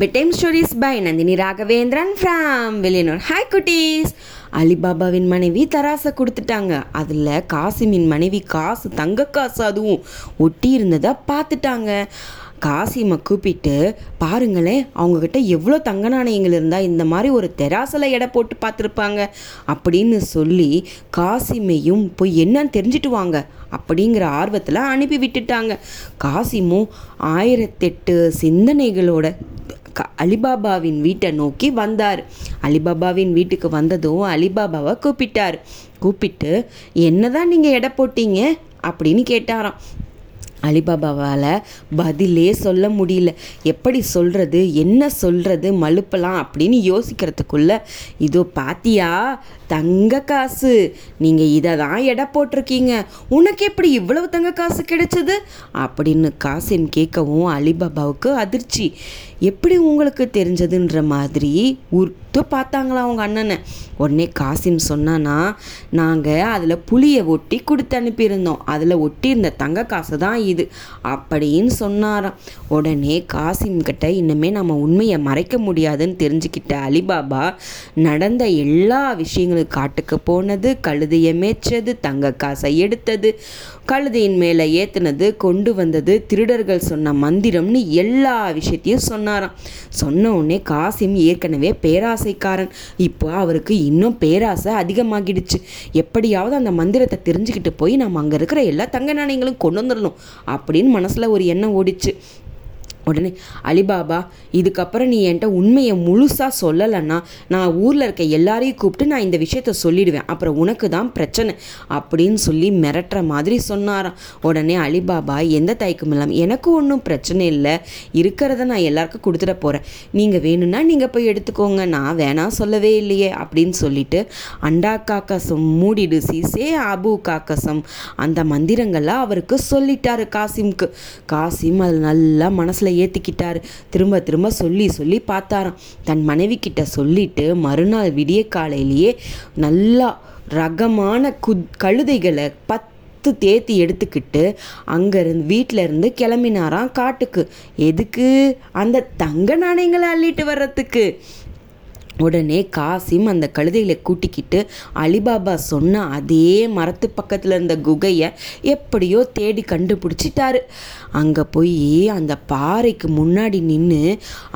Bedtime stories by Nandini Raghavendran from Veliyanur hi குட்டீஸ் அலிபாபாவின் மனைவி தராசை கொடுத்துட்டாங்க. அதில் காசிமின் மனைவி காசு தங்க காசு அதுவும் ஒட்டி இருந்ததை பார்த்துட்டாங்க. காசிமை கூப்பிட்டு பாருங்களேன் அவங்கக்கிட்ட எவ்வளோ தங்க நாணயங்கள் இருந்தால் இந்த மாதிரி ஒரு தெராசில் எடை போட்டு பார்த்துருப்பாங்க. அப்படின்னு சொல்லி காசிமையும் போய் என்னன்னு தெரிஞ்சிட்டு வாங்க அப்படிங்கிற ஆர்வத்தில் அனுப்பி விட்டுட்டாங்க. காசிமும் ஆயிரத்தெட்டு சிந்தனைகளோட க அலிபாபாவின் வீட்டை நோக்கி வந்தார். அலிபாபாவின் வீட்டுக்கு வந்ததும் அலிபாபாவை கூப்பிட்டார். கூப்பிட்டு என்னதான் நீங்கள் எடை போட்டீங்க? அப்படின்னு கேட்டாராம். அலிபாபாவால் பதிலே சொல்ல முடியல. எப்படி சொல்கிறது என்ன சொல்கிறது மழுப்பலாம் அப்படின்னு யோசிக்கிறதுக்குள்ள இதோ பாத்தியா தங்க காசு. நீங்கள் இதை தான் எடை போட்டிருக்கீங்க. உனக்கு எப்படி இவ்வளவு தங்க காசு கிடைச்சது? அப்படின்னு காசின் கேட்கவும் அலிபாபாவுக்கு அதிர்ச்சி. எப்படி உங்களுக்கு தெரிஞ்சதுன்ற மாதிரி உர்த்து பார்த்தாங்களா அவங்க அண்ணனை. உடனே காசிம் சொன்னான்னா நாங்கள் அதில் புளியை ஒட்டி கொடுத்து அனுப்பியிருந்தோம். அதில் ஒட்டி இருந்த தங்க காசு தான் இது அப்படின்னு சொன்னாராம். உடனே காசிம் கிட்ட இன்னுமே நம்ம உண்மையை மறைக்க முடியாதுன்னு தெரிஞ்சுக்கிட்ட அலிபாபா நடந்த எல்லா விஷயங்களும் காட்டுக்கு போனது கழுதையை மேய்ச்சது தங்க காசை எடுத்தது கழுதையின் மேலே ஏற்றுனது கொண்டு வந்தது திருடர்கள் சொன்ன மந்திரம்னு எல்லா விஷயத்தையும் சொன்னாராம். சொன்ன உடனே காசிம் ஏற்கனவே பேராசைக்காரன் இப்போ அவருக்கு இன்னும் பேராசை அதிகமாகிடுச்சு. எப்படியாவது அந்த மந்திரத்தை தெரிஞ்சுக்கிட்டு போய் நம்ம அங்கே இருக்கிற எல்லா தங்க நாணயங்களும் கொண்டு வந்துடணும் அப்படின்னு மனசில் ஒரு எண்ணம் ஓடிச்சு. உடனே அலிபாபா இதுக்கப்புறம் நீ என்கிட்ட உண்மையை முழுசாக சொல்லலைன்னா நான் ஊரில் இருக்க எல்லாரையும் கூப்பிட்டு நான் இந்த விஷயத்த சொல்லிடுவேன். அப்புறம் உனக்கு தான் பிரச்சனை அப்படின்னு சொல்லி மிரட்டுற மாதிரி சொன்னாராம். உடனே அலிபாபா எந்த தயக்கம் இல்லாமல் எனக்கு ஒன்றும் பிரச்சனை இல்லை. இருக்கிறத நான் எல்லாருக்கும் கொடுத்துட போகிறேன் நீங்கள் வேணும்னா நீங்கள் போய் எடுத்துக்கோங்க. நான் வேணாம் சொல்லவே இல்லையே அப்படின்னு சொல்லிட்டு அண்டா காக்கசம் மூடிடு சீசே அபு காக்கசம் அந்த மந்திரங்களை அவருக்கு சொல்லிட்டாரு காசிம்க்கு. காசிம் அது நல்லா மனசில் ஏற்றிக்கிட்டாரு திரும்ப திரும்ப சொல்லி சொல்லி பார்த்தாராம். தன் மனைவி கிட்ட சொல்லிட்டு மறுநாள் விடிய காலையிலேயே நல்லா ரகமான கு கழுதைகளை பத்து தேத்தி எடுத்துக்கிட்டு அங்கேருந்து வீட்டில் இருந்து கிளம்பினாராம் காட்டுக்கு. எதுக்கு? அந்த தங்க நாணயங்களை அள்ளிட்டு வர்றதுக்கு. உடனே காசிம் அந்த கழுதைகளை கூட்டிக்கிட்டு அலிபாபா சொன்ன அதே மரத்து பக்கத்தில் இருந்த குகையை எப்படியோ தேடி கண்டுபிடிச்சிட்டாரு. அங்கே போய் அந்த பாறைக்கு முன்னாடி நின்று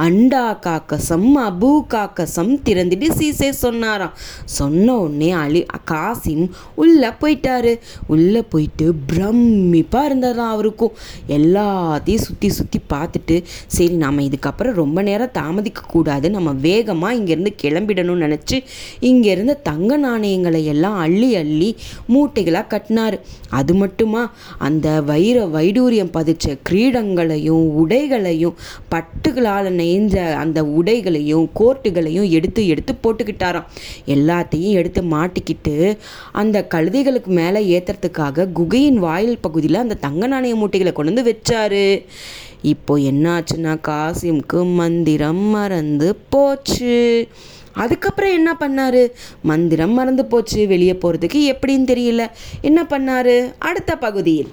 அண்டா காக்கசம் அபு காக்கசம் திறந்துட்டு சீசே சொன்னாராம். சொன்ன உடனே அலி காசிம் உள்ளே போயிட்டாரு. உள்ளே போயிட்டு பிரமிப்பாக இருந்தாராம் அவருக்கும். எல்லாத்தையும் சுற்றி சுற்றி பார்த்துட்டு சரி நாம் இதுக்கப்புறம் ரொம்ப நேரம் தாமதிக்கக்கூடாது. நம்ம வேகமாக இங்கேருந்து இங்கேருந்து கிளம்பிடணும்னு நினச்சி இங்கேருந்து தங்க நாணயங்களை எல்லாம் அள்ளி அள்ளி மூட்டைகளாக கட்டினார். அது மட்டுமா? அந்த வைர வைடூரியம் பதிச்ச கிரீடங்களையும் உடைகளையும் பட்டுகளால் நெய்ஞ்ச அந்த உடைகளையும் கோர்ட்டுகளையும் எடுத்து எடுத்து போட்டுக்கிட்டாராம். எல்லாத்தையும் எடுத்து மாட்டிக்கிட்டு அந்த கழுதைகளுக்கு மேலே ஏற்றுறதுக்காக குகையின் வாயில் பகுதியில் அந்த தங்க நாணய மூட்டைகளை கொண்டு வந்து வச்சாரு. இப்போ என்னாச்சுன்னா காசிம்க்கு மந்திரம் மறந்து போச்சு. அதுக்கப்புறம் என்ன பண்ணார்? மந்திரம் மறந்து போச்சு. வெளியே போகிறதுக்கு எப்படின்னு தெரியல. என்ன பண்ணார்? அடுத்த பகுதியில்.